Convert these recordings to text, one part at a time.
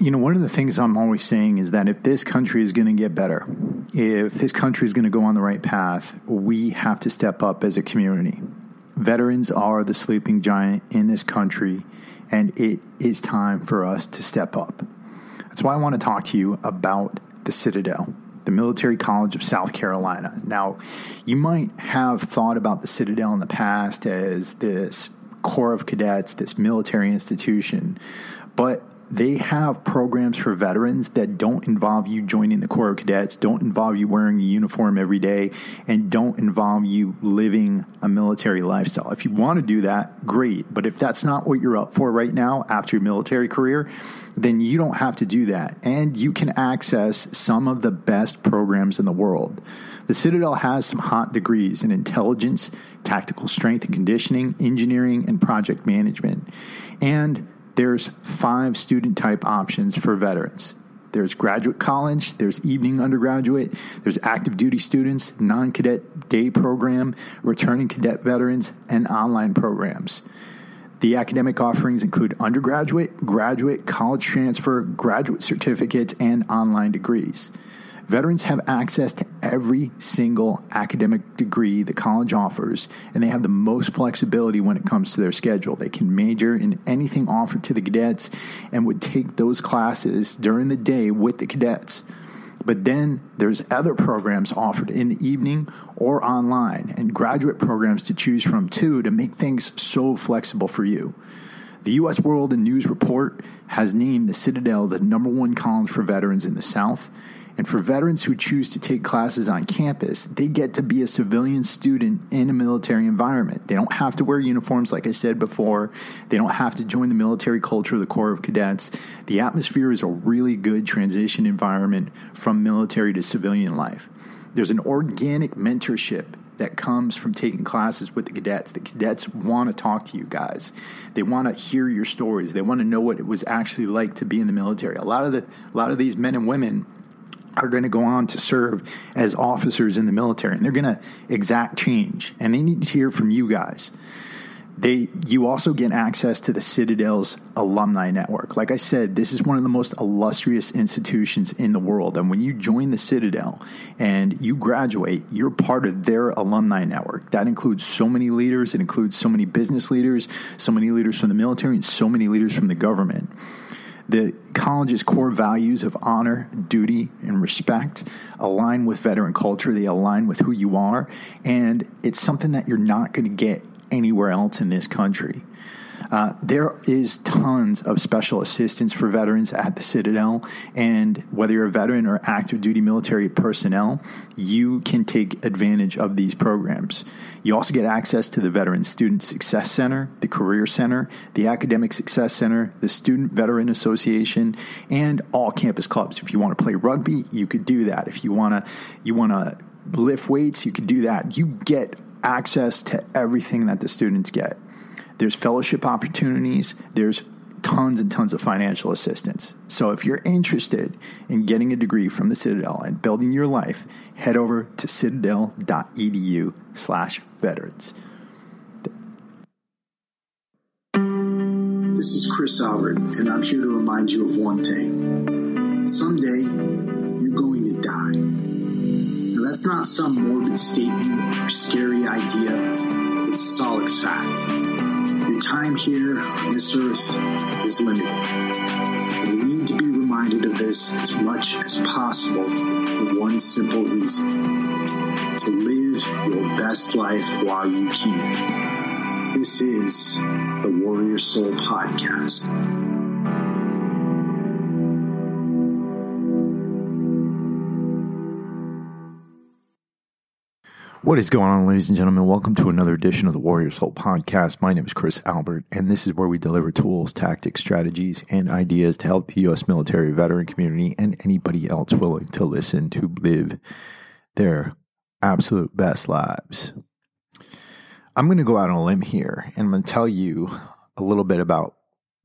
you know, one of the things I'm always saying is that if this country is going to get better, if this country is going to go on the right path, we have to step up as a community. Veterans are the sleeping giant in this country, and it is time for us to step up. That's why I want to talk to you about the Citadel, the Military College of South Carolina. Now, you might have thought about the Citadel in the past as this Corps of Cadets, this military institution, but they have programs for veterans that don't involve you joining the Corps of Cadets, don't involve you wearing a uniform every day, and don't involve you living a military lifestyle. If you want to do that, great. But if that's not what you're up for right now after your military career, then you don't have to do that. And you can access some of the best programs in the world. The Citadel has some hot degrees in intelligence, tactical strength and conditioning, engineering, and project management. And there's five student type options for veterans. There's graduate college, there's evening undergraduate, there's active duty students, non cadet day program, returning cadet veterans, and online programs. The academic offerings include undergraduate, graduate, college transfer, graduate certificates, and online degrees. Veterans have access to every single academic degree the college offers, and they have the most flexibility when it comes to their schedule. They can major in anything offered to the cadets and would take those classes during the day with the cadets. But then there's other programs offered in the evening or online, and graduate programs to choose from too to make things so flexible for you. The U.S. World and News Report has named the Citadel the number one college for veterans in the South, and for veterans who choose to take classes on campus, they get to be a civilian student in a military environment. They don't have to wear uniforms, like I said before. They don't have to join the military culture of the Corps of Cadets. The atmosphere is a really good transition environment from military to civilian life. There's an organic mentorship that comes from taking classes with the cadets. The cadets want to talk to you guys. They want to hear your stories. They want to know what it was actually like to be in the military. A lot of the a lot of these men and women are going to go on to serve as officers in the military and they're going to exact change and they need to hear from you guys. They you also get access to the citadel's alumni network. Like i said this is one of the most illustrious institutions in the world and when you join the citadel and you graduate you're part of their alumni network. That includes so many leaders it includes so many business leaders so many leaders from the military and so many leaders from the government the college's core values of honor, duty, and respect align with veteran culture. They align with who you are. And it's something that you're not going to get anywhere else in this country. Uh, there is tons of special assistance for veterans at the Citadel, and whether you're a veteran or active duty military personnel, you can take advantage of these programs. You also get access to the Veteran Student Success Center, the Career Center, the Academic Success Center, the Student Veteran Association, and all campus clubs. If you want to play rugby, you could do that. If you want to, you want to lift weights, you could do that. You get access to everything that the students get. There's fellowship opportunities. There's tons and tons of financial assistance. So if you're interested in getting a degree from the Citadel and building your life, head over to citadel.edu slash veterans. This is Chris Albert, and I'm here to remind you of one thing. Someday, you're going to die. Now, that's not some morbid statement or scary idea. It's solid fact. Your time here on this earth is limited. And we need to be reminded of this as much as possible for one simple reason. To live your best life while you can. This is the Warrior Soul Podcast. What is going on, ladies and gentlemen? Welcome to another edition of the Warrior Soul Podcast. My name is Chris Albert, and this is where we deliver tools, tactics, strategies, and ideas to help the U.S. military veteran community and anybody else willing to listen to live their absolute best lives. I'm going to go out on a limb here, and I'm going to tell you a little bit about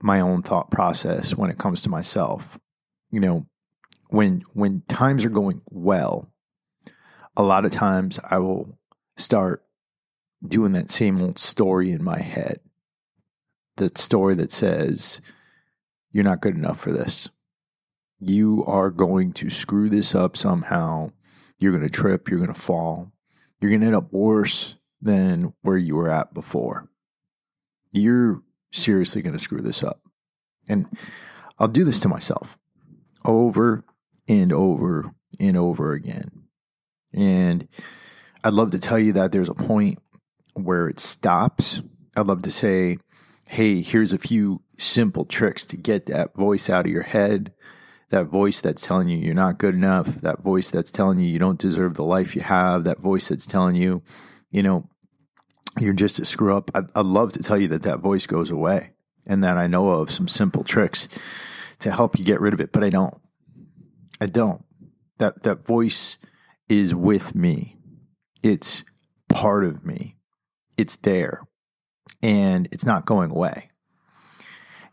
my own thought process when it comes to myself. You know, when when times are going well, a lot of times I will start doing that same old story in my head. That story that says, you're not good enough for this. You are going to screw this up somehow. You're going to trip. You're going to fall. You're going to end up worse than where you were at before. You're seriously going to screw this up. And I'll do this to myself over and over and over again. And I'd love to tell you that there's a point where it stops. I'd love to say, hey, here's a few simple tricks to get that voice out of your head. That voice that's telling you you're not good enough. That voice that's telling you you don't deserve the life you have. That voice that's telling you, you know, you're just a screw up. I'd, I'd love to tell you that that voice goes away and that I know of some simple tricks to help you get rid of it, but I don't. I don't. That that voice is with me. It's part of me. It's there. And it's not going away.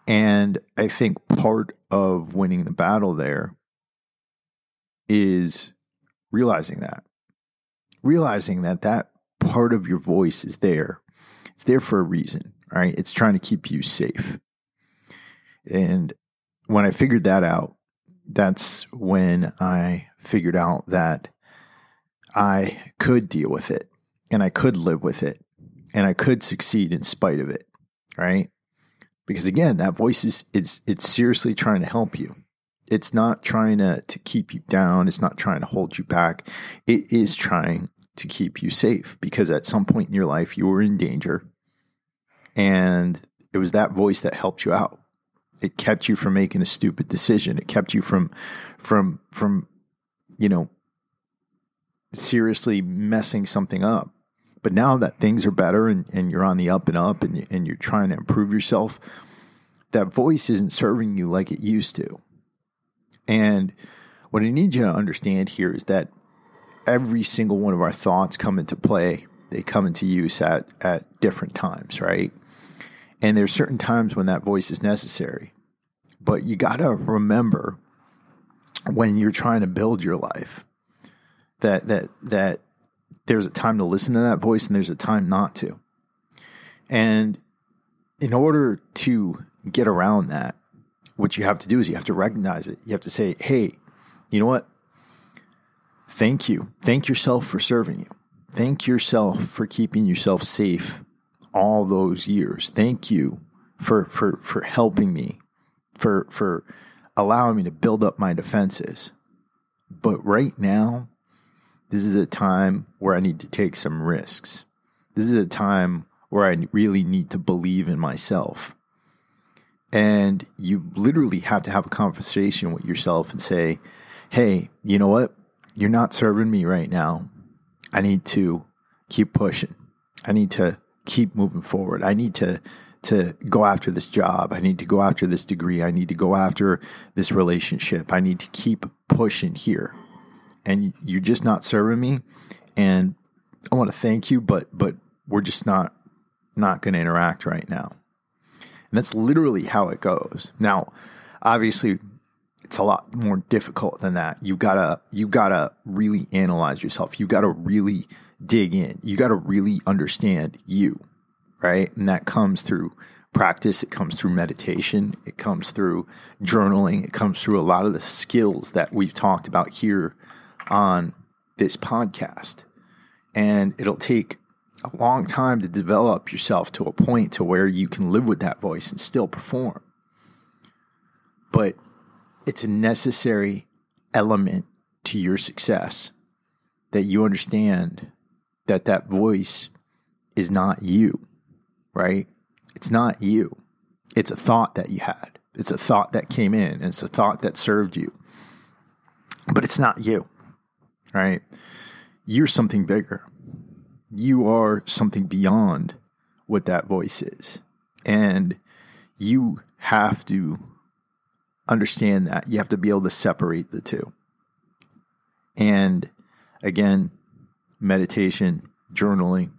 And I think part of winning the battle there is realizing that. Realizing that that part of your voice is there. It's there for a reason, right? It's trying to keep you safe. And when I figured that out, that's when I figured out that I could deal with it and I could live with it and I could succeed in spite of it, right? Because again, that voice is it's it's seriously trying to help you. It's not trying to to keep you down, it's not trying to hold you back. It is trying to keep you safe because at some point in your life you were in danger and it was that voice that helped you out it kept you from making a stupid decision it kept you from from from you know seriously messing something up but now that things are better and, and you're on the up and up and, and you're trying to improve yourself that voice isn't serving you like it used to and what i need you to understand here is that every single one of our thoughts come into play. They come into use at, at different times, right? And there's certain times when that voice is necessary. But you got to remember when you're trying to build your life that that that there's a time to listen to that voice and there's a time not to. And in order to get around that, what you have to do is you have to recognize it. You have to say, "Hey, you know what? Thank you. Thank yourself for serving you. Thank yourself for keeping yourself safe all those years. Thank you for for for helping me, for for allowing me to build up my defenses. But right now, this is a time where I need to take some risks. This is a time where I really need to believe in myself. And you literally have to have a conversation with yourself and say, hey, you know what? you're not serving me right now. I need to keep pushing. I need to keep moving forward. I need to to go after this job. I need to go after this degree. I need to go after this relationship. I need to keep pushing here. And you're just not serving me and I want to thank you but but we're just not not going to interact right now. And that's literally how it goes. Now, obviously it's a lot more difficult than that. You gotta you gotta really analyze yourself. You gotta really dig in. You gotta really understand you, right? And that comes through practice. It comes through meditation. It comes through journaling. It comes through a lot of the skills that we've talked about here on this podcast. And it'll take a long time to develop yourself to a point to where you can live with that voice and still perform. But it's a necessary element to your success that you understand that that voice is not you, right? It's not you. It's a thought that you had. It's a thought that came in. It's a thought that served you. But it's not you, right? You're something bigger. You are something beyond what that voice is. And you have to understand that. You have to be able to separate the two. And again, meditation, journaling,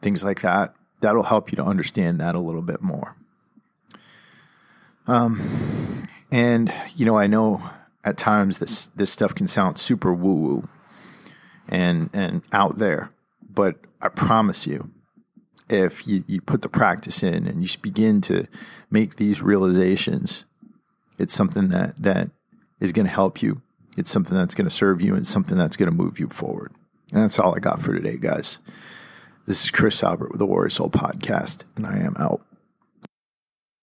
things like that, that'll help you to understand that a little bit more. Um, and you know, I know at times this this stuff can sound super woo woo and and out there, but I promise you, if you, you put the practice in and you begin to make these realizations it's something that that is going to help you. It's something that's going to serve you and something that's going to move you forward. And that's all I got for today, guys. This is Chris Albert with the Warrior Soul Podcast, and I am out.